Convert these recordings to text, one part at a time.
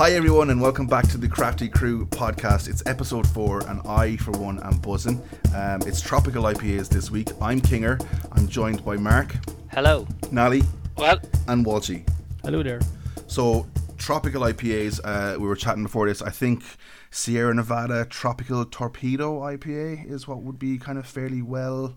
Hi everyone, and welcome back to the Crafty Crew podcast. It's episode four, and I, for one, am buzzing. Um, it's tropical IPAs this week. I'm Kinger. I'm joined by Mark, Hello. Nally, Well, and Walshy. Hello there. So, tropical IPAs. Uh, we were chatting before this. I think Sierra Nevada Tropical Torpedo IPA is what would be kind of fairly well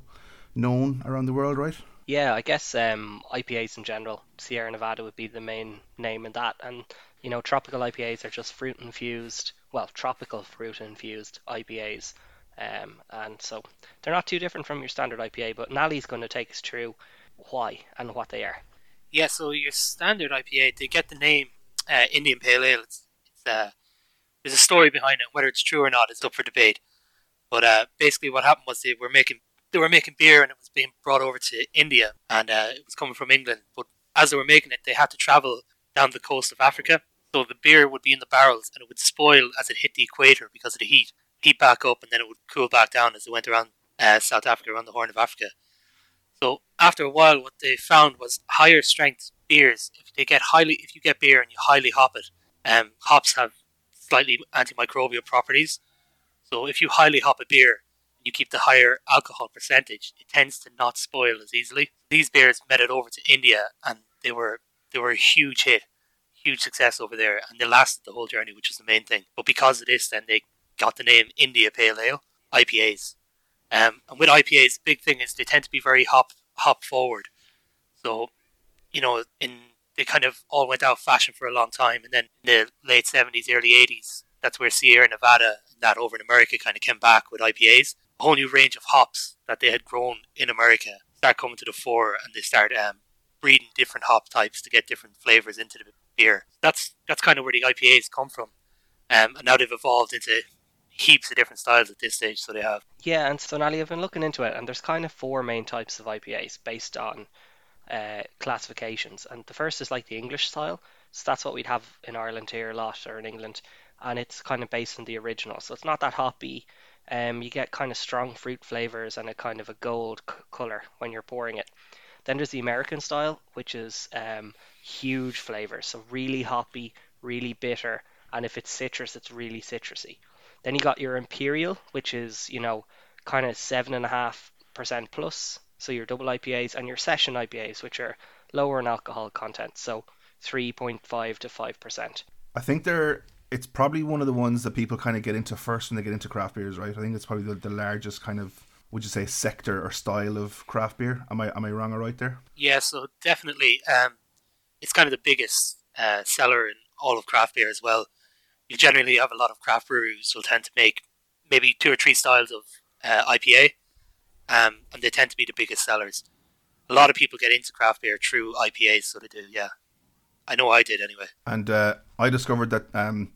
known around the world, right? yeah, I guess um, IPAs in general, Sierra Nevada would be the main name in that. And, you know, tropical IPAs are just fruit infused, well, tropical fruit infused IPAs. Um, and so they're not too different from your standard IPA, but Nally's going to take us through why and what they are. Yeah, so your standard IPA, they get the name uh, Indian Pale Ale. It's, it's, uh, there's a story behind it. Whether it's true or not is up for debate. But uh, basically, what happened was they were making they were making beer and it was being brought over to India and uh, it was coming from England. But as they were making it, they had to travel down the coast of Africa. So the beer would be in the barrels and it would spoil as it hit the equator because of the heat. Heat back up and then it would cool back down as it went around uh, South Africa, around the Horn of Africa. So after a while, what they found was higher strength beers. If they get highly, if you get beer and you highly hop it, um, hops have slightly antimicrobial properties. So if you highly hop a beer, you keep the higher alcohol percentage, it tends to not spoil as easily. These beers made it over to India, and they were they were a huge hit, huge success over there, and they lasted the whole journey, which was the main thing. But because of this, then they got the name India Pale Ale IPAs. Um, and with IPAs, big thing is they tend to be very hop hop forward. So, you know, in they kind of all went out of fashion for a long time, and then in the late seventies, early eighties, that's where Sierra Nevada and that over in America kind of came back with IPAs. A whole new range of hops that they had grown in America start coming to the fore, and they start um, breeding different hop types to get different flavors into the beer. That's that's kind of where the IPAs come from, um, and now they've evolved into heaps of different styles at this stage. So they have Yeah, and so Nally, I've been looking into it, and there's kind of four main types of IPAs based on uh, classifications. And the first is like the English style, so that's what we'd have in Ireland here a lot, or in England, and it's kind of based on the original. So it's not that hoppy. Um, you get kind of strong fruit flavors and a kind of a gold c- color when you're pouring it. Then there's the American style, which is um, huge flavors, so really hoppy, really bitter, and if it's citrus, it's really citrusy. Then you got your Imperial, which is, you know, kind of seven and a half percent plus. So your double IPAs and your session IPAs, which are lower in alcohol content, so 3.5 to 5%. I think they're. It's probably one of the ones that people kind of get into first when they get into craft beers, right? I think it's probably the, the largest kind of, would you say, sector or style of craft beer. Am I am I wrong or right there? Yeah, so definitely, um, it's kind of the biggest uh, seller in all of craft beer as well. You generally have a lot of craft breweries will tend to make maybe two or three styles of uh, IPA, um, and they tend to be the biggest sellers. A lot of people get into craft beer through IPAs, so they do. Yeah, I know I did anyway. And uh, I discovered that um,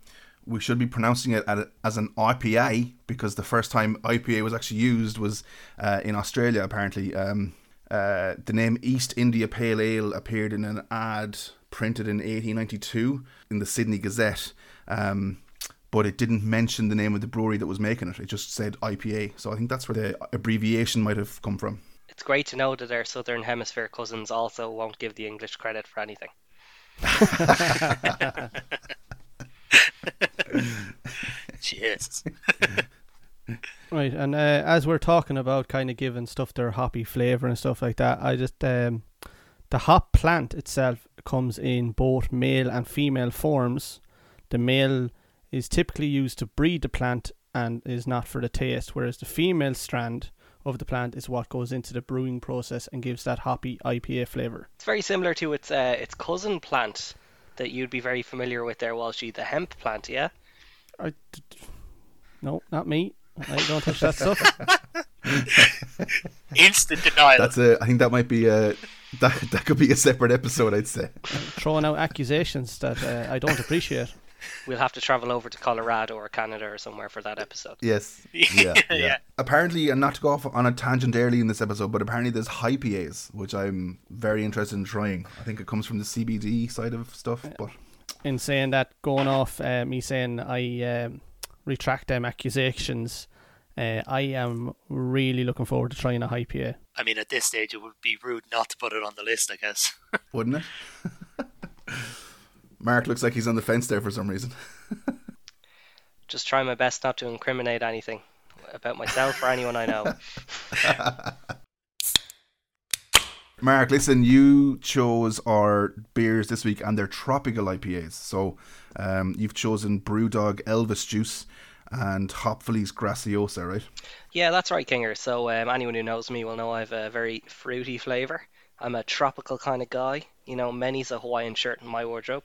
we should be pronouncing it as an IPA because the first time IPA was actually used was uh, in Australia, apparently. Um, uh, the name East India Pale Ale appeared in an ad printed in 1892 in the Sydney Gazette. Um, but it didn't mention the name of the brewery that was making it. It just said IPA. So I think that's where the abbreviation might have come from. It's great to know that our Southern Hemisphere cousins also won't give the English credit for anything. Jesus. Right, and uh, as we're talking about kind of giving stuff their hoppy flavor and stuff like that, I just um, the hop plant itself comes in both male and female forms. The male is typically used to breed the plant and is not for the taste, whereas the female strand of the plant is what goes into the brewing process and gives that hoppy IPA flavor. It's very similar to its uh, its cousin plant that you'd be very familiar with there, Walshy, the hemp plant, yeah? I, no, not me. I don't touch that stuff. Instant denial. That's a. I think that might be a. That, that could be a separate episode, I'd say. Throwing out accusations that uh, I don't appreciate. We'll have to travel over to Colorado or Canada or somewhere for that episode. Yes. Yeah, yeah. Yeah. Apparently, and not to go off on a tangent early in this episode, but apparently there's high PAs, which I'm very interested in trying. I think it comes from the CBD side of stuff, but in saying that, going off uh, me saying I um, retract them accusations, uh, I am really looking forward to trying a high PA. I mean, at this stage, it would be rude not to put it on the list, I guess. wouldn't it? Mark looks like he's on the fence there for some reason. Just trying my best not to incriminate anything about myself or anyone I know. Mark, listen, you chose our beers this week and they're tropical IPAs. So um, you've chosen Brewdog Elvis Juice and Hopfully's Graciosa, right? Yeah, that's right, Kinger. So um, anyone who knows me will know I have a very fruity flavour. I'm a tropical kind of guy. You know, many's a Hawaiian shirt in my wardrobe.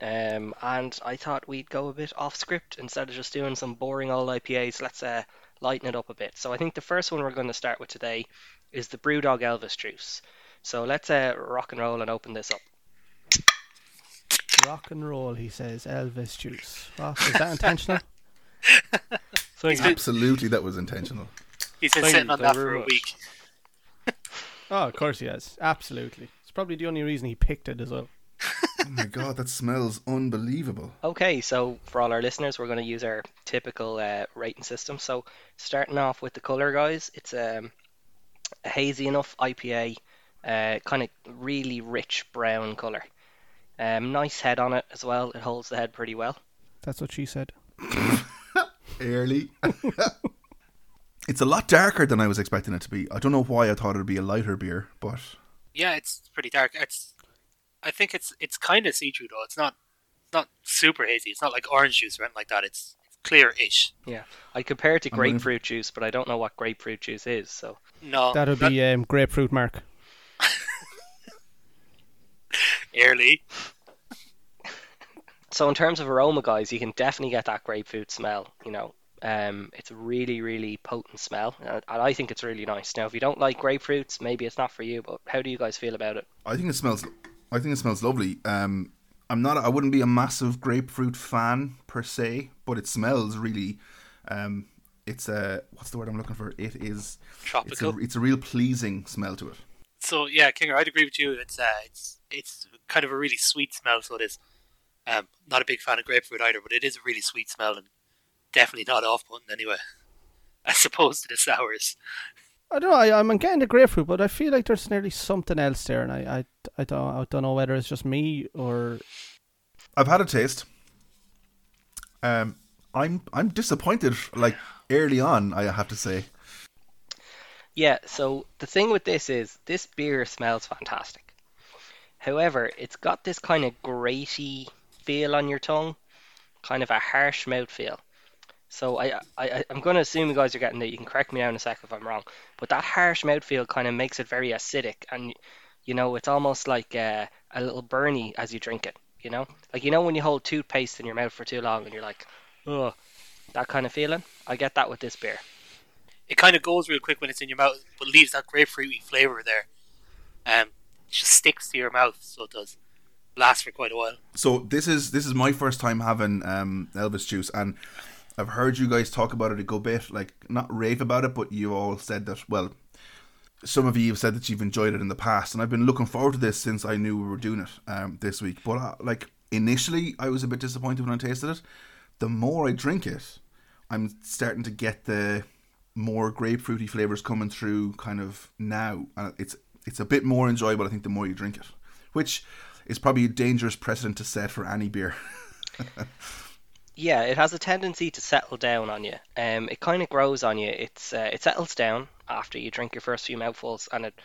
Um, and I thought we'd go a bit off script instead of just doing some boring old IPAs. Let's uh, lighten it up a bit. So I think the first one we're going to start with today is the Brewdog Elvis Juice. So let's uh, rock and roll and open this up. Rock and roll, he says. Elvis juice. Oh, is that intentional? Absolutely, that was intentional. He's been Thank sitting you on that very for a much. week. oh, of course he has. Absolutely. It's probably the only reason he picked it as well. Oh my god, that smells unbelievable. Okay, so for all our listeners, we're going to use our typical uh, rating system. So starting off with the color, guys, it's um, a hazy enough IPA, uh, kind of really rich brown color. Um, nice head on it as well. It holds the head pretty well. That's what she said. Early. it's a lot darker than I was expecting it to be. I don't know why I thought it would be a lighter beer, but Yeah, it's pretty dark. It's, I think it's it's kind of see through though. It's not it's not super hazy. It's not like orange juice or anything like that. It's, it's clear-ish. Yeah, I compare it to I'm gonna- grapefruit juice, but I don't know what grapefruit juice is. So No, That would not be um, grapefruit mark. Early. So in terms of aroma, guys, you can definitely get that grapefruit smell. You know, um, it's a really, really potent smell, uh, and I think it's really nice. Now, if you don't like grapefruits, maybe it's not for you. But how do you guys feel about it? I think it smells. I think it smells lovely. Um, I'm not. I wouldn't be a massive grapefruit fan per se, but it smells really. Um, it's a what's the word I'm looking for? It is. It's a, Tropical. it's a real pleasing smell to it. So yeah, Kinger, I'd agree with you. It's uh, it's it's kind of a really sweet smell. So it is. Um, not a big fan of grapefruit either, but it is a really sweet smell and definitely not off-putting anyway. As opposed to the sours. I don't know. I, I'm getting the grapefruit, but I feel like there's nearly something else there, and I, I, I don't, I don't know whether it's just me or I've had a taste. Um, I'm I'm disappointed. Like early on, I have to say. Yeah. So the thing with this is this beer smells fantastic. However, it's got this kind of graty feel on your tongue, kind of a harsh mouth feel. So I, I, I'm going to assume you guys are getting it. You can correct me now in a sec if I'm wrong. But that harsh mouth feel kind of makes it very acidic, and you know it's almost like uh, a little burny as you drink it. You know, like you know when you hold toothpaste in your mouth for too long and you're like, oh, that kind of feeling. I get that with this beer. It kind of goes real quick when it's in your mouth, but leaves that grapefruity flavour there. Um, it just sticks to your mouth, so it does. Lasts for quite a while. So this is this is my first time having um, Elvis juice, and I've heard you guys talk about it a good bit, like not rave about it, but you all said that. Well, some of you have said that you've enjoyed it in the past, and I've been looking forward to this since I knew we were doing it um, this week. But uh, like initially, I was a bit disappointed when I tasted it. The more I drink it, I'm starting to get the more grapefruity flavors coming through kind of now and it's it's a bit more enjoyable I think the more you drink it which is probably a dangerous precedent to set for any beer Yeah, it has a tendency to settle down on you. Um, it kind of grows on you. It's uh, it settles down after you drink your first few mouthfuls, and it,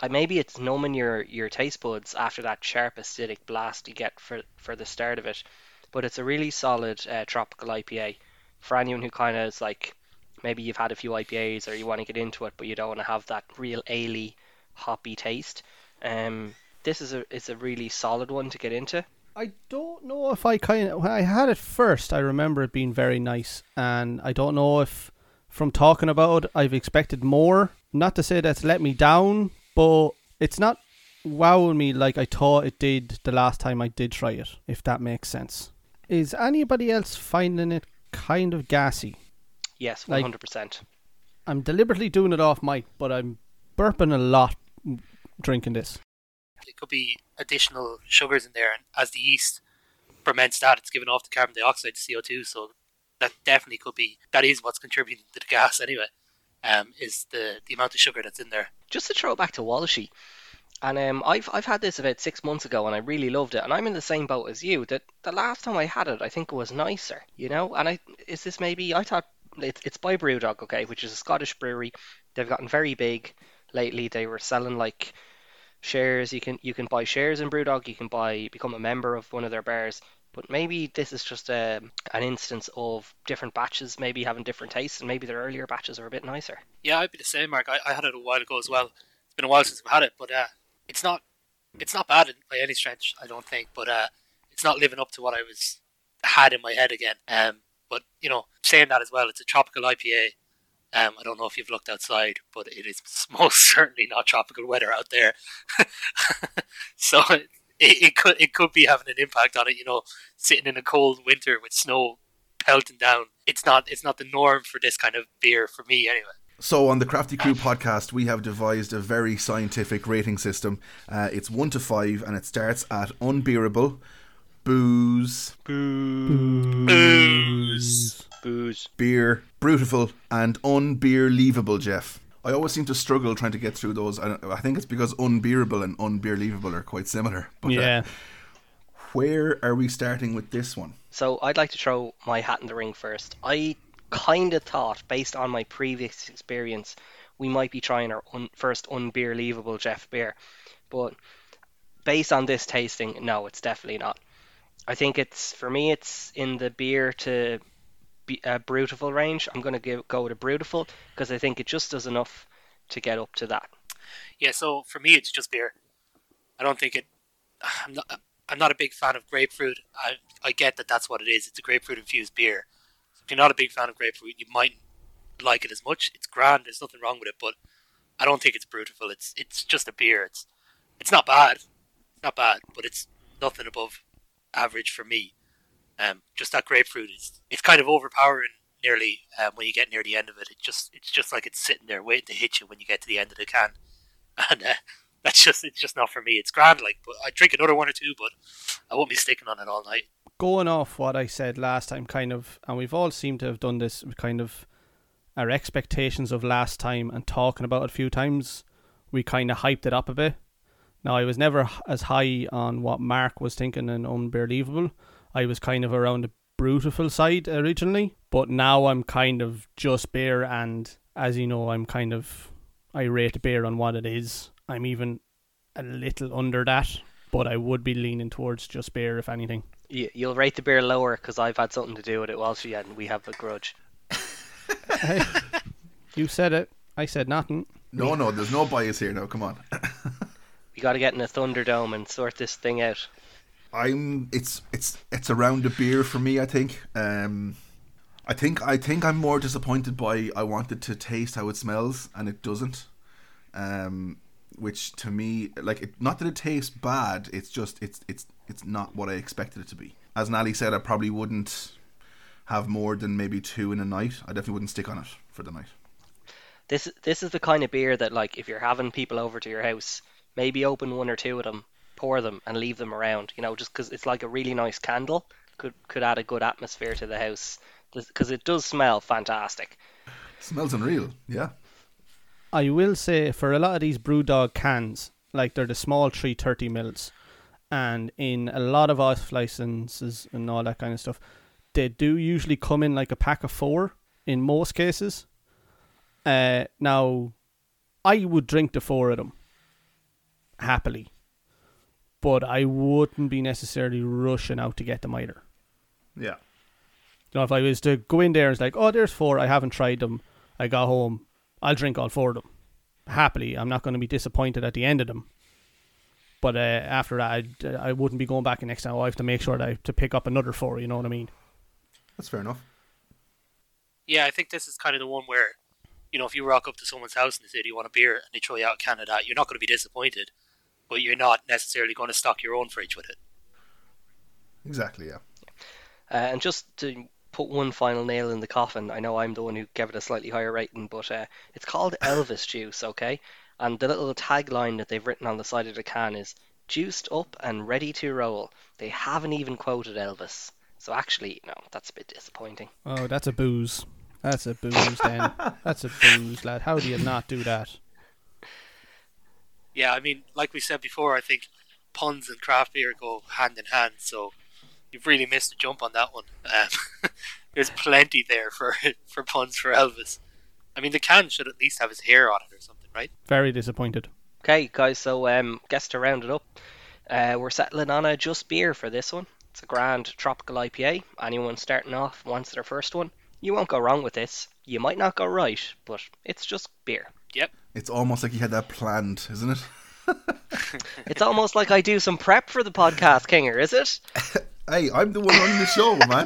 uh, maybe it's numbing your your taste buds after that sharp acidic blast you get for for the start of it. But it's a really solid uh, tropical IPA for anyone who kind of is like, maybe you've had a few IPAs or you want to get into it, but you don't want to have that real ale hoppy taste. Um, this is a is a really solid one to get into. I don't know if I kind of when I had it first. I remember it being very nice, and I don't know if from talking about it, I've expected more. Not to say that's let me down, but it's not wowing me like I thought it did the last time I did try it. If that makes sense. Is anybody else finding it kind of gassy? Yes, 100%. I'm deliberately doing it off mic, but I'm burping a lot drinking this. It could be additional sugars in there, and as the yeast ferments that, it's giving off the carbon dioxide, CO2. So that definitely could be that is what's contributing to the gas anyway. Um, is the the amount of sugar that's in there. just to throw it back to Walshy, And um, I've I've had this about six months ago, and I really loved it. And I'm in the same boat as you. That the last time I had it, I think it was nicer, you know. And I is this maybe I thought it's it's by Brewdog, okay, which is a Scottish brewery. They've gotten very big lately. They were selling like shares. You can you can buy shares in Brewdog. You can buy become a member of one of their bars. But maybe this is just a, um, an instance of different batches maybe having different tastes, and maybe their earlier batches are a bit nicer. Yeah, I'd be the same, Mark. I, I had it a while ago as well. It's been a while since I've had it, but uh, it's not it's not bad by any stretch, I don't think. But uh, it's not living up to what I was had in my head again. Um, but you know, saying that as well, it's a tropical IPA. Um, I don't know if you've looked outside, but it is most certainly not tropical weather out there. so it, it could it could be having an impact on it. You know, sitting in a cold winter with snow pelting down. It's not it's not the norm for this kind of beer for me anyway. So, on the Crafty Crew podcast, we have devised a very scientific rating system. Uh, it's one to five, and it starts at unbearable, booze, booze, booze, booze. beer, brutal, and unbeerleavable. Jeff, I always seem to struggle trying to get through those. I, I think it's because unbearable and unbeerleavable are quite similar. But, uh, yeah. Uh, where are we starting with this one? So I'd like to throw my hat in the ring first. I kind of thought, based on my previous experience, we might be trying our un- first unbeerleavable Jeff beer, but based on this tasting, no, it's definitely not. I think it's for me, it's in the beer to be, uh, Brutiful range. I'm going to go a Brutiful because I think it just does enough to get up to that. Yeah, so for me, it's just beer. I don't think it. I'm not. I'm not a big fan of grapefruit. I I get that that's what it is. It's a grapefruit infused beer, if you're not a big fan of grapefruit, you might like it as much. It's grand. There's nothing wrong with it, but I don't think it's brutal. It's it's just a beer. It's it's not bad. It's not bad, but it's nothing above average for me. Um, just that grapefruit is it's kind of overpowering nearly um, when you get near the end of it. It just it's just like it's sitting there waiting to hit you when you get to the end of the can, and uh, that's just it's just not for me. It's grand, like, but I drink another one or two, but I won't be sticking on it all night going off what I said last time, kind of, and we've all seemed to have done this kind of our expectations of last time and talking about it a few times, we kind of hyped it up a bit. Now, I was never as high on what Mark was thinking and unbelievable. I was kind of around the brutal side originally, but now I'm kind of just beer, and as you know, I'm kind of I rate beer on what it is. I'm even a little under that, but I would be leaning towards just beer if anything you, you'll rate the beer lower because I've had something to do with it while she had, and we have a grudge. hey, you said it. I said nothing. No, no, there's no bias here now. Come on. we got to get in a Thunderdome and sort this thing out. I'm. It's it's it's around the beer for me. I think. Um, I think I think I'm more disappointed by I wanted to taste how it smells and it doesn't. Um, which to me, like, it, not that it tastes bad. It's just it's it's it's not what I expected it to be. As Nally said, I probably wouldn't have more than maybe two in a night. I definitely wouldn't stick on it for the night. This this is the kind of beer that like if you're having people over to your house, maybe open one or two of them, pour them, and leave them around. You know, just because it's like a really nice candle could could add a good atmosphere to the house because it does smell fantastic. smells unreal, yeah. I will say for a lot of these BrewDog cans, like they're the small 330 mils, and in a lot of off licenses and all that kind of stuff, they do usually come in like a pack of four in most cases. Uh, now, I would drink the four of them happily, but I wouldn't be necessarily rushing out to get them either. Yeah. You know, if I was to go in there and it's like, oh, there's four, I haven't tried them, I got home, I'll drink all four of them happily. I'm not going to be disappointed at the end of them. But uh, after that, I, I wouldn't be going back next time. I have to make sure that I to pick up another four. You know what I mean? That's fair enough. Yeah, I think this is kind of the one where, you know, if you rock up to someone's house and they say, "Do you want a beer?" and they throw you out a can of that, you're not going to be disappointed, but you're not necessarily going to stock your own fridge with it. Exactly. Yeah. Uh, and just to put one final nail in the coffin, I know I'm the one who gave it a slightly higher rating, but uh, it's called Elvis Juice. Okay, and the little tagline that they've written on the side of the can is juiced up and ready to roll. They haven't even quoted Elvis. So actually, no, that's a bit disappointing. Oh, that's a booze. That's a booze, then. that's a booze, lad. How do you not do that? Yeah, I mean, like we said before, I think puns and craft beer go hand in hand. So you've really missed a jump on that one. Um, there's plenty there for for puns for Elvis. I mean, the can should at least have his hair on it or something, right? Very disappointed. Okay, guys. So um, guess to round it up, uh, we're settling on a just beer for this one. It's a grand tropical IPA. Anyone starting off wants their first one. You won't go wrong with this. You might not go right, but it's just beer. Yep. It's almost like you had that planned, isn't it? It's almost like I do some prep for the podcast, Kinger, is it? Hey, I'm the one running the show, man.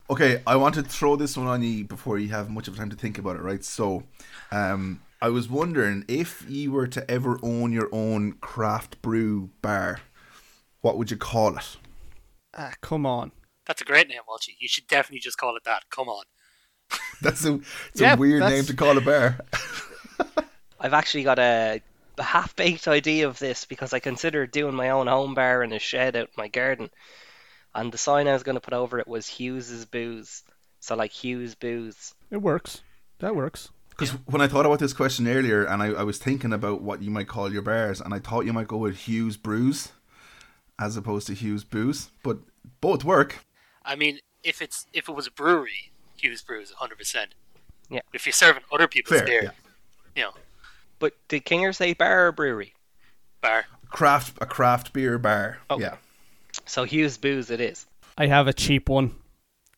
okay, I want to throw this one on you before you have much of time to think about it, right? So, um, I was wondering if you were to ever own your own craft brew bar, what would you call it? Ah, come on. That's a great name, Walshy. You should definitely just call it that. Come on. That's a, it's Yeah, a weird that's- name to call a bear. I've actually got a, a half-baked idea of this because I considered doing my own home bar in a shed out in my garden, and the sign I was going to put over it was Hughes's Booze. So like Hughes Booze. It works. That works. Because when I thought about this question earlier, and I, I was thinking about what you might call your bars, and I thought you might go with Hughes Brews as opposed to Hughes Booze, but both work. I mean, if it's if it was a brewery, Hughes Brews, 100%. Yeah. If you're serving other people's Fair, beer, yeah. you know, But did Kinger say bar or brewery? bar. Craft a craft beer bar. Oh. Yeah. So Hughes Booze it is. I have a cheap one.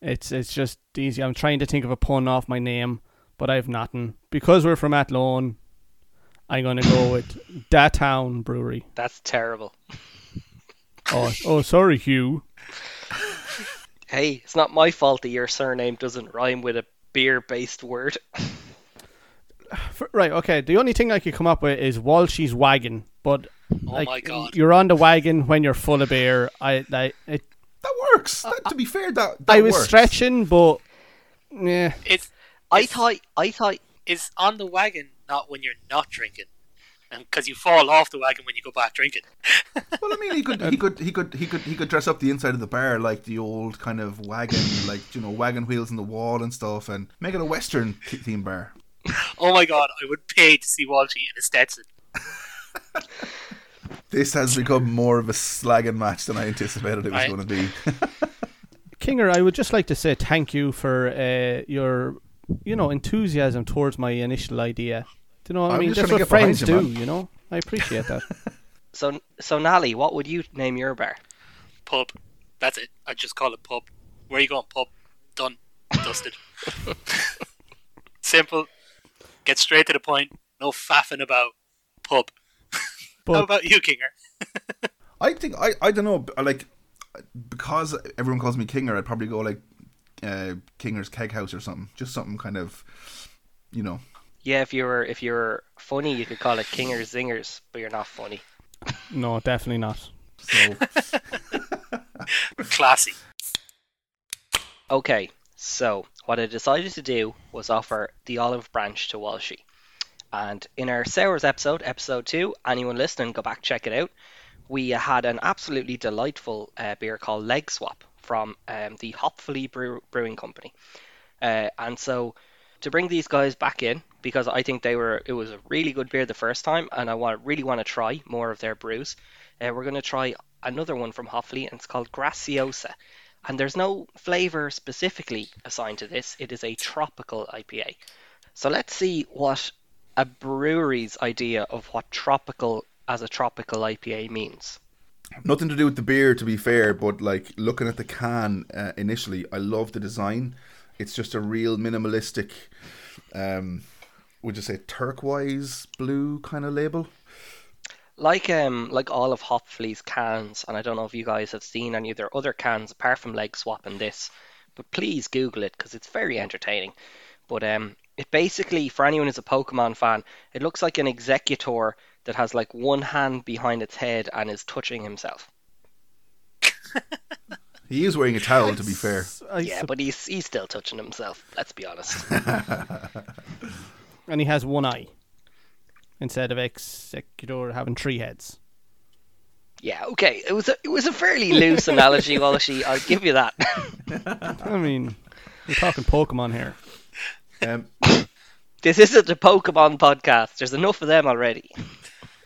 It's it's just easy. I'm trying to think of a pun off my name, but I've nothing. Because we're from Athlone, I'm gonna go with Da Town Brewery. That's terrible. Oh, oh, sorry, Hugh. Hey, it's not my fault that your surname doesn't rhyme with a beer-based word. Right, okay. The only thing I could come up with is Walshy's wagon, but Oh like, my god. you're on the wagon when you're full of beer. I, I, it, That works. That, to be fair, that, that I was works. stretching, but yeah, It's I It's- thought I thought it's on the wagon, not when you're not drinking. And because you fall off the wagon when you go back drinking. Well, I mean, he could, he could, he could, he could, he could dress up the inside of the bar like the old kind of wagon, like you know, wagon wheels in the wall and stuff, and make it a western theme bar. Oh my god, I would pay to see Walshy in a Stetson. This has become more of a slagging match than I anticipated it was I- going to be. Kinger, I would just like to say thank you for uh, your, you know, enthusiasm towards my initial idea. Do you know what I I'm mean? just That's what friends you, do, man. you know. I appreciate that. so. So Nally, what would you name your bar? Pub. That's it. I just call it pub. Where are you going? Pub. Done. Dusted. Simple. Get straight to the point. No faffing about. Pub. How about you, Kinger? I think I, I don't know, like because everyone calls me Kinger, I'd probably go like uh, Kinger's Keg House or something, just something kind of, you know. Yeah, if you were if you were funny, you could call it Kingers Zingers, but you're not funny. no, definitely not. So Classy. Okay, so what I decided to do was offer the olive branch to Walshy. And in our Sours episode, episode two, anyone listening, go back check it out. We had an absolutely delightful uh, beer called Leg Swap from um, the Hopfully Brew- Brewing Company. Uh, and so to bring these guys back in because I think they were it was a really good beer the first time, and I want really want to try more of their brews. Uh, we're going to try another one from Hopfully, and it's called Graciosa. And there's no flavor specifically assigned to this. It is a tropical IPA. So let's see what a brewery's idea of what tropical as a tropical IPA means. nothing to do with the beer, to be fair, but like looking at the can uh, initially, I love the design. It's just a real minimalistic, um, would you say turquoise blue kind of label? Like um like all of Hopfully's cans, and I don't know if you guys have seen any of their other cans apart from Leg Swap and this, but please Google it because it's very entertaining. But um, it basically for anyone who's a Pokemon fan, it looks like an Exeggutor that has like one hand behind its head and is touching himself. He is wearing a towel, to be fair. I Yeah, sup- but he's he's still touching himself. Let's be honest. and he has one eye instead of Exeggutor having three heads. yeah, okay. It was a it was a fairly loose analogy, Walshy. I'll give you that. I mean, we're talking Pokemon here. Um, This isn't a Pokemon podcast. There's enough of them already.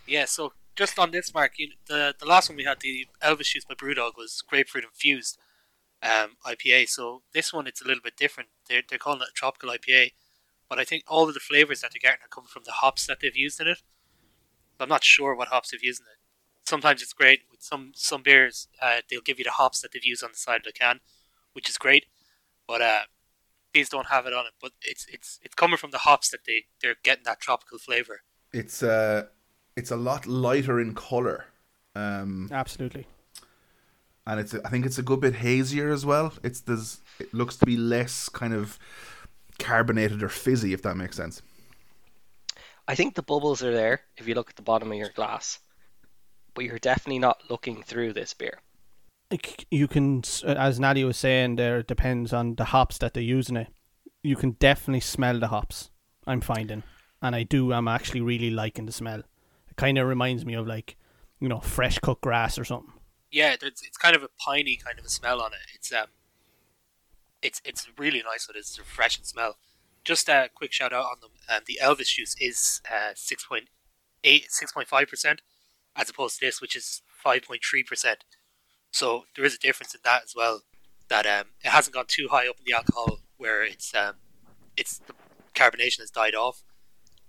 Yeah, so just on this, Mark, you, the the last one we had, the Elvis Juice by Brewdog, was grapefruit infused um, IPA. So this one, it's a little bit different. They're, they're calling it a tropical IPA, but I think all of the flavors that they're getting are coming from the hops that they've used in it. I'm not sure what hops they've used in it. Sometimes it's great with some some beers. Uh, they'll give you the hops that they've used on the side of the can, which is great. But uh, these don't have it on it. But it's it's it's coming from the hops that they they're getting that tropical flavor. It's uh, it's a lot lighter in color. Um, Absolutely. and it's I think it's a good bit hazier as well. It's there's it looks to be less kind of carbonated or fizzy, if that makes sense. I think the bubbles are there if you look at the bottom of your glass, but you're definitely not looking through this beer. You can, s- as Nadia was saying, there it depends on the hops that they're using it. You can definitely smell the hops. I'm finding, and I do. I'm actually really liking the smell. It kind of reminds me of like, you know, fresh cut grass or something. Yeah, there's, it's kind of a piney kind of a smell on it. It's um, it's it's really nice. It is a refreshing smell. Just a quick shout out on them. Um, the Elvis juice is uh, 6.8, 6.5 percent, as opposed to this, which is five point three percent. So there is a difference in that as well. That um, it hasn't gone too high up in the alcohol, where it's um, it's the carbonation has died off.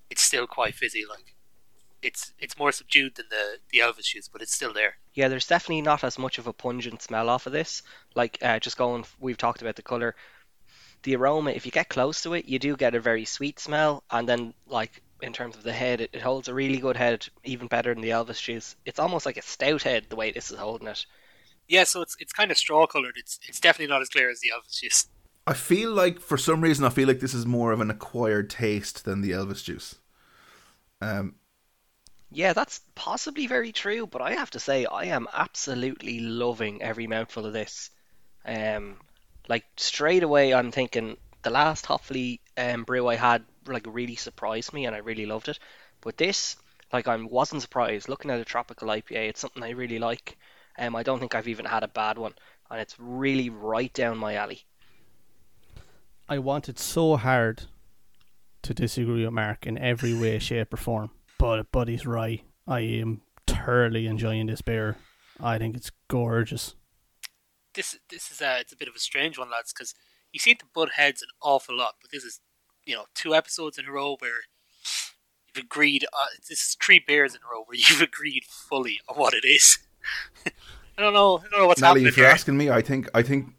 It's still quite fizzy, like it's it's more subdued than the the Elvis juice, but it's still there. Yeah, there's definitely not as much of a pungent smell off of this. Like uh, just going, we've talked about the color, the aroma. If you get close to it, you do get a very sweet smell, and then like in terms of the head, it, it holds a really good head, even better than the Elvis juice. It's almost like a stout head the way this is holding it. Yeah, so it's it's kind of straw colored. It's it's definitely not as clear as the Elvis juice. I feel like for some reason I feel like this is more of an acquired taste than the Elvis juice. Um, Yeah, that's possibly very true, but I have to say I am absolutely loving every mouthful of this. Um, like straight away, I'm thinking the last Hopfully um, brew I had like really surprised me, and I really loved it. But this, like, I wasn't surprised. Looking at a tropical IPA, it's something I really like. Um, I don't think I've even had a bad one, and it's really right down my alley. I wanted so hard to disagree with Mark in every way, shape, or form. But but he's right. I am thoroughly enjoying this beer. I think it's gorgeous. This this is a it's a bit of a strange one, lads, because you seem to butt heads an awful lot. But this is you know two episodes in a row where you've agreed. Uh, this is three beers in a row where you've agreed fully on what it is. I don't know. I don't know what's Nally, happening if you're here. asking me, I think I think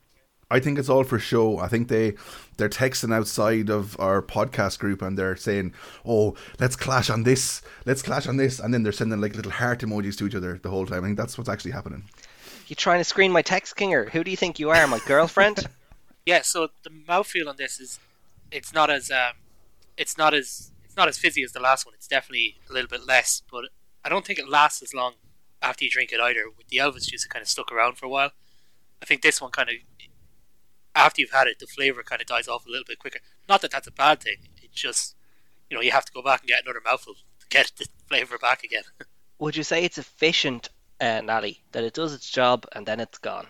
I think it's all for show. I think they they're texting outside of our podcast group and they're saying, "Oh, let's clash on this, let's clash on this," and then they're sending like little heart emojis to each other the whole time. I think that's what's actually happening. You trying to screen my text, Kinger? Who do you think you are, my girlfriend? Yeah, so the mouthfeel on this is it's not as um, it's not as it's not as fizzy as the last one. It's definitely a little bit less, but I don't think it lasts as long after you drink it either. With the Elvis juice, it kind of stuck around for a while. I think this one kind of after you've had it, the flavor kind of dies off a little bit quicker. Not that that's a bad thing. It just you know you have to go back and get another mouthful to get the flavor back again. Would you say it's efficient, uh, Nally, that it does its job and then it's gone?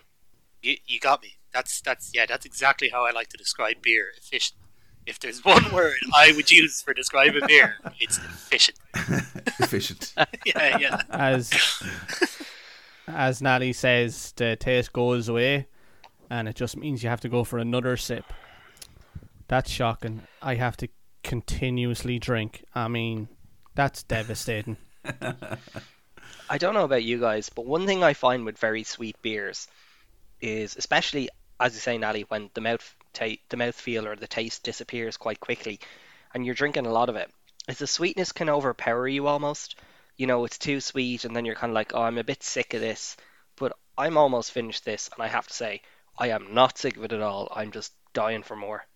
you, you got me. That's that's yeah. That's exactly how I like to describe beer. Efficient. If there's one word I would use for describing beer, it's efficient. Efficient. Yeah, yeah. As as Nally says, the taste goes away, and it just means you have to go for another sip. That's shocking. I have to continuously drink. I mean, that's devastating. I don't know about you guys, but one thing I find with very sweet beers is, especially as you say, Nally, when the mouth ta- the mouth feel or the taste disappears quite quickly, and you're drinking a lot of it, is the sweetness can overpower you almost. You know, it's too sweet, and then you're kind of like, oh, I'm a bit sick of this. But I'm almost finished this, and I have to say, I am not sick of it at all. I'm just dying for more.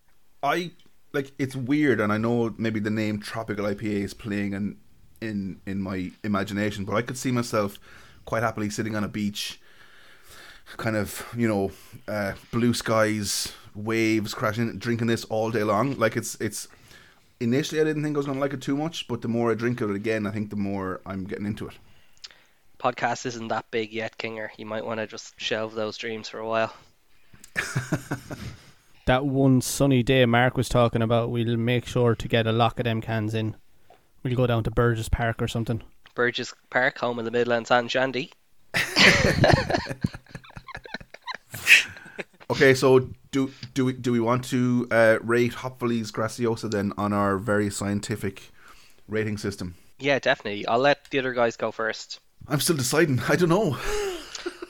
I like it's weird, and I know maybe the name tropical IPA is playing in in in my imagination, but I could see myself quite happily sitting on a beach, kind of you know, uh, blue skies, waves crashing, drinking this all day long. Like it's it's. Initially, I didn't think I was going to like it too much, but the more I drink of it again, I think the more I'm getting into it. Podcast isn't that big yet, Kinger. You might want to just shelve those dreams for a while. that one sunny day Mark was talking about, we'll make sure to get a lock of them cans in. We'll go down to Burgess Park or something. Burgess Park, home in the Midlands and Shandy. Okay, so do do we do we want to uh, rate Hopfully's Graciosa then on our very scientific rating system? Yeah, definitely. I'll let the other guys go first. I'm still deciding. I don't know.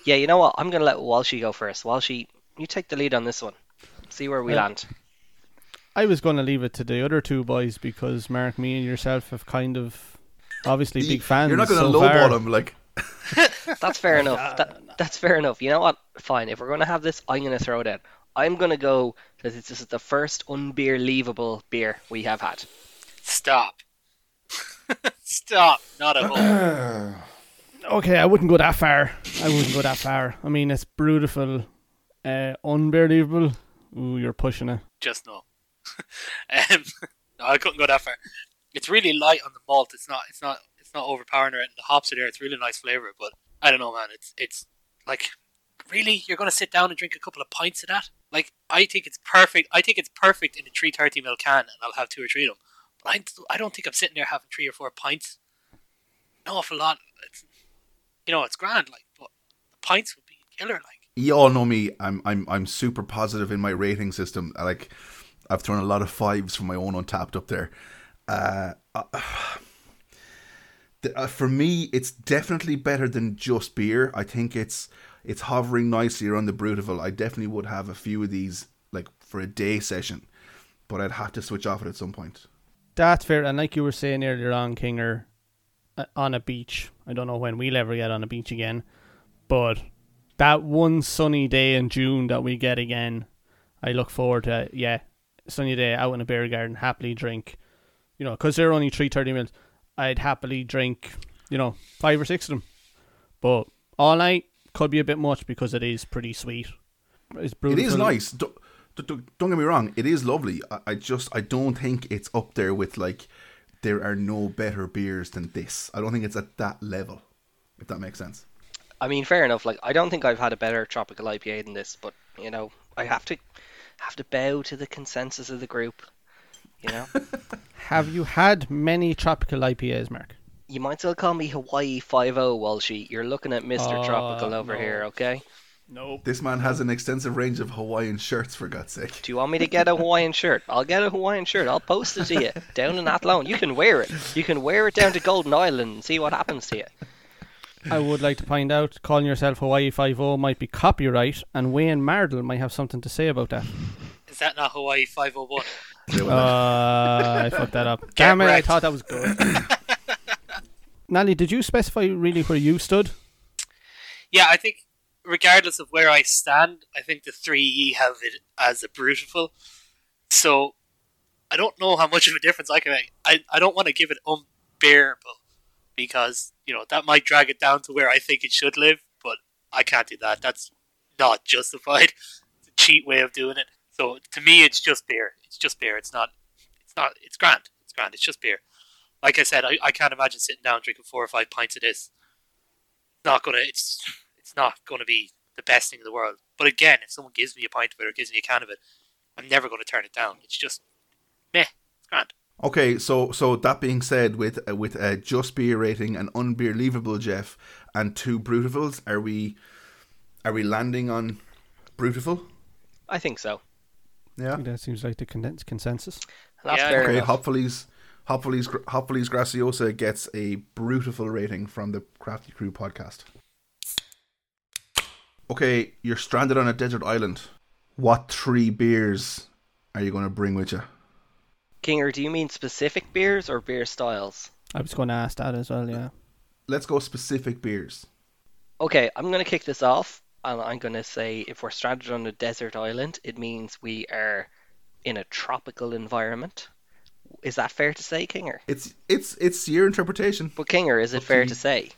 Yeah, you know what? I'm gonna let Walshy go first. Walshy, you take the lead on this one. See where we Yeah. land. I was going to leave it to the other two boys because Mark, me, and yourself have kind of obviously big fans. You're not going to so lowball far. him like. That's fair enough. That, that's fair enough. You know what? Fine. If we're gonna have this, I'm gonna throw it out. I'm gonna go that this is the first unbeer-leavable beer we have had. Stop. Stop. Not at all. Okay, I wouldn't go that far. I wouldn't go that far. I mean, it's beautiful, uh, unbelievable. Ooh, you're pushing it. Just no. um, no, I couldn't go that far. It's really light on the malt. It's not. It's not. It's not overpowering anything. The hops are there. It's really nice flavor. But I don't know, man. It's. It's like, really, you're gonna sit down and drink a couple of pints of that? Like, I think it's perfect. I think it's perfect in a three thirty ml can, and I'll have two or three of them. But I, I don't think I'm sitting there having three or four pints. An awful lot. It's, you know, it's grand. Like, but the pints would be killer. Like. You all know me. I'm I'm I'm super positive in my rating system. Like, I've thrown a lot of fives from my own Untappd up there. Uh, uh, uh, for me, it's definitely better than just beer. I think it's it's hovering nicely around the Brutiful. I definitely would have a few of these like for a day session, but I'd have to switch off it at some point. That's fair. And like you were saying earlier on, Kinger, uh, on a beach. I don't know when we'll ever get on a beach again, but that one sunny day in June that we get again, I look forward to. Yeah, sunny day out in a beer garden, happily drink. You know, because they're only three thirty mils. I'd happily drink. You know, five or six of them. But all night could be a bit much because it is pretty sweet. It's It is nice. Don't, don't, don't get me wrong. It is lovely. I, I just I don't think it's up there with like there are no better beers than this. I don't think it's at that level. If that makes sense. I mean, fair enough. Like, I don't think I've had a better tropical IPA than this, but you know, I have to have to bow to the consensus of the group. You know, Have you had many tropical IPAs, Mark? you might still call me Hawaii Five O, Walshy. You're looking at Mister Oh, Tropical over no. here, okay? Nope. This man has an extensive range of Hawaiian shirts, for God's sake. Do you want me to get a Hawaiian shirt? I'll get a Hawaiian shirt. I'll post it to you down in Athlone. You can wear it. You can wear it down to Golden Island and see what happens to you. I would like to find out calling yourself Hawaii Five O might be copyright, and Wayne Mardle might have something to say about that. Is that not Hawaii 501? They Uh, I fucked that up. Damn it! I thought that was good. Nally, did you specify really where you stood? Yeah, I think regardless of where I stand, I think the 3E have it as a beautiful. So I don't know how much of a difference I can make. I, I don't want to give it unbearable because, you know, that might drag it down to where I think it should live, but I can't do that. That's not justified. It's a cheat way of doing it. So to me it's just beer. It's just beer. It's not it's not it's grand. It's grand. It's just beer. Like I said, I, I can't imagine sitting down drinking four or five pints of this not gonna it's it's not gonna be the best thing in the world. But again, if someone gives me a pint of it or gives me a can of it, I'm never gonna turn it down. It's just meh, it's grand. Okay, so so that being said, with uh, with a just beer rating, an unbelievable Jeff, and two Brutifals, are we are we landing on Brutiful? I think so. Yeah. That seems like the condensed consensus. That's Yeah, Okay, enough. Hopfully's Hopfully's Hopfully's Graciosa gets a Brutiful rating from the Crafty Crew podcast. Okay, you're stranded on a desert island. What three beers are you going to bring with you? Kinger, do you mean specific beers or beer styles? I was going to ask that as well. Yeah. Let's go specific beers. Okay, I'm going to kick this off, and I'm going to say if we're stranded on a desert island, it means we are in a tropical environment. Is that fair to say, Kinger? It's it's it's your interpretation. But Kinger, is it Up fair you. to say?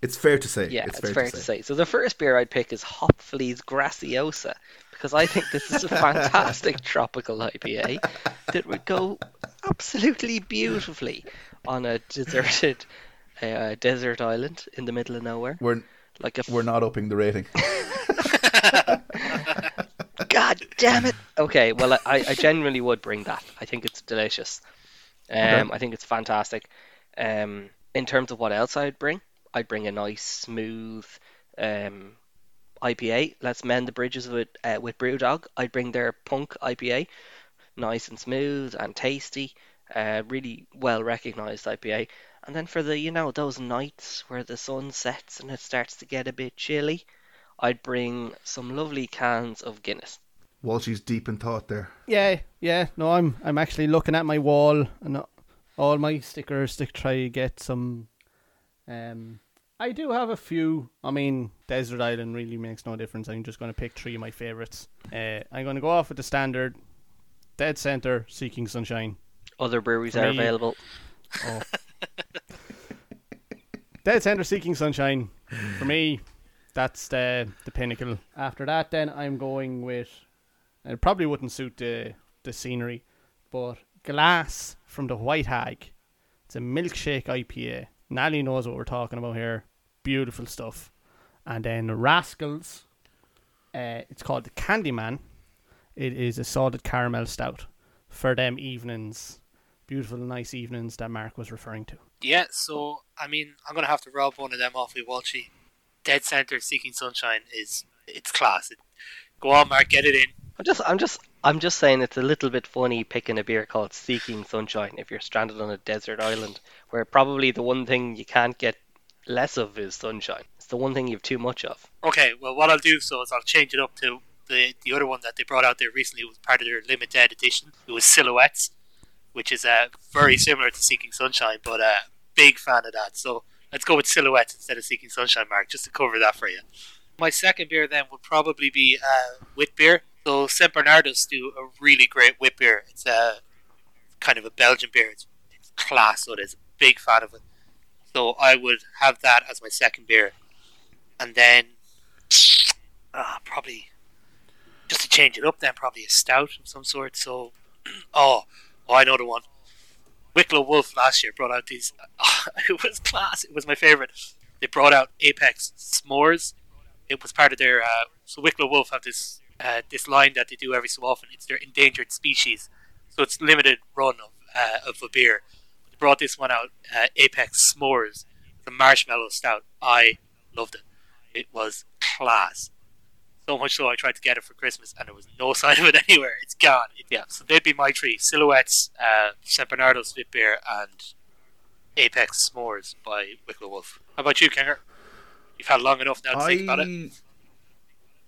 It's fair to say. Yeah, it's, fair, to, say. So the first beer I'd pick is Hopfully's Graciosa because I think this is a fantastic tropical IPA that would go absolutely beautifully on a deserted uh, desert island in the middle of nowhere. We're Like a we're not upping the rating. God God damn it. Okay, well, I, I genuinely would bring that. I think it's delicious. Um, Okay. I think it's fantastic. Um, in terms of what else I'd bring, I'd bring a nice, smooth um, IPA. Let's mend the bridges with uh, with BrewDog. I'd bring their Punk IPA, nice and smooth and tasty. Uh, really well recognized IPA. And then for the you know those nights where the sun sets and it starts to get a bit chilly, I'd bring some lovely cans of Guinness. Walshy's deep in thought there. Yeah, yeah. No, I'm I'm actually looking at my wall and all my stickers to try to get some. Um, I do have a few. I mean, Desert Island really makes no difference. I'm just going to pick three of my favorites. Uh, I'm going to go off with the standard. Dead Center, Seeking Sunshine. Other breweries For are available. Oh. Dead Center, Seeking Sunshine. For me, that's the the pinnacle. After that, then I'm going with. It probably wouldn't suit the the scenery, but Glass from the White Hag. It's a milkshake IPA. Nally knows what we're talking about here. Beautiful stuff. And then Rascals. Uh, it's called the Candyman. It is a salted caramel stout for them evenings, beautiful, nice evenings that Mark was referring to. Yeah, so I mean, I'm gonna have to rob one of them off with Walshy. Dead Center Seeking Sunshine is it's class. It, go on, Mark, get it in. I'm just, I'm just, I'm just saying it's a little bit funny picking a beer called Seeking Sunshine if you're stranded on a desert island, where probably the one thing you can't get less of is sunshine. It's the one thing you've too much of. Okay, well, what I'll do so is I'll change it up to the the other one that they brought out there recently. Was part of their limited edition. It was Silhouettes, which is uh, very similar to Seeking Sunshine, but uh, big fan of that. So let's go with Silhouettes instead of Seeking Sunshine, Mark, just to cover that for you. My second beer then would probably be uh, wit beer. So St Bernardus do a really great wit beer. It's a kind of a Belgian beer. It's, it's class, so it is. A big fan of it. So I would have that as my second beer, and then uh, probably just to change it up. Then probably a stout of some sort. So oh, oh, I know the one. Wicklow Wolf last year brought out these. it was class. It was my favorite. They brought out Apex S'mores. It was part of their. Uh, so Wicklow Wolf have this uh, this line that they do every so often. It's their endangered species. So it's limited run of uh, of a beer. Brought this one out. Uh, Apex S'mores, the marshmallow stout. I loved it. It was class. So much so I tried to get it for Christmas and there was no sign of it anywhere. It's gone. It- yeah, so they'd be my three: Silhouettes, uh, St Bernardus Fit Beer, and Apex S'mores by Wicklow Wolf. How about you, Kinger? You've had long enough now to think about it.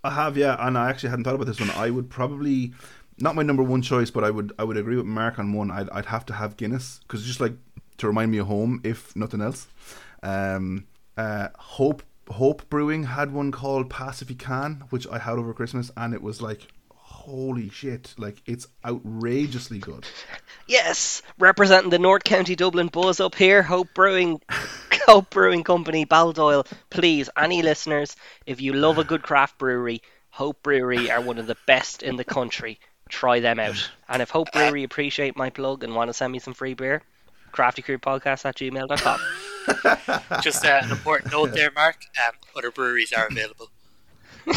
I, I have, yeah, and I actually hadn't thought about this one. I would probably not my number one choice, but I would I would agree with Mark on one. I'd I'd have to have Guinness because just like to remind me of home, if nothing else. Um, uh, Hope Hope Brewing had one called Pass If You Can, which I had over Christmas, and it was like, holy shit! Like it's outrageously good. Yes, representing the North County Dublin Buzz up here, Hope Brewing, Hope Brewing Company, Baldoyle. Please, any listeners, if you love a good craft brewery, Hope Brewery are one of the best in the country. Try them out. And if Hope Brewery appreciate my plug and want to send me some free beer, craftycrewpodcast at gmail.com. Just uh, an important note there, Mark. Um, other breweries are available.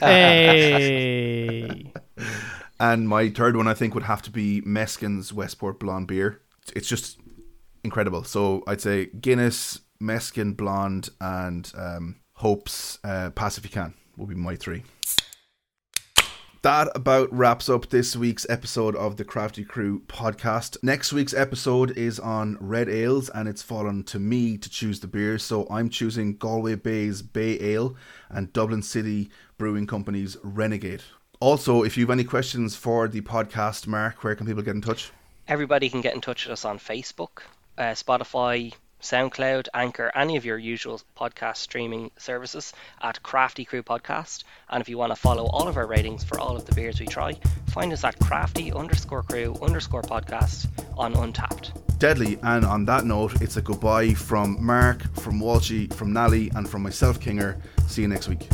Hey. And my third one, I think, would have to be Mescan's Westport Blonde beer. It's just incredible. So I'd say Guinness, Meskin Blonde, and um, Hope's uh, Pass If You Can will be my three. That about wraps up this week's episode of the Crafty Crew podcast. Next week's episode is on red ales, and it's fallen to me to choose the beer. So I'm choosing Galway Bay's Bay Ale and Dublin City Brewing Company's Renegade. Also, if you have any questions for the podcast, Mark, where can people get in touch? Everybody can get in touch with us on Facebook, uh, Spotify, SoundCloud, Anchor, any of your usual podcast streaming services at Crafty Crew Podcast. And if you want to follow all of our ratings for all of the beers we try, find us at crafty underscore crew underscore podcast on Untappd. Deadly. And on that note, it's a goodbye from Mark, from Walshy, from Nally, and from myself, Kinger. See you next week.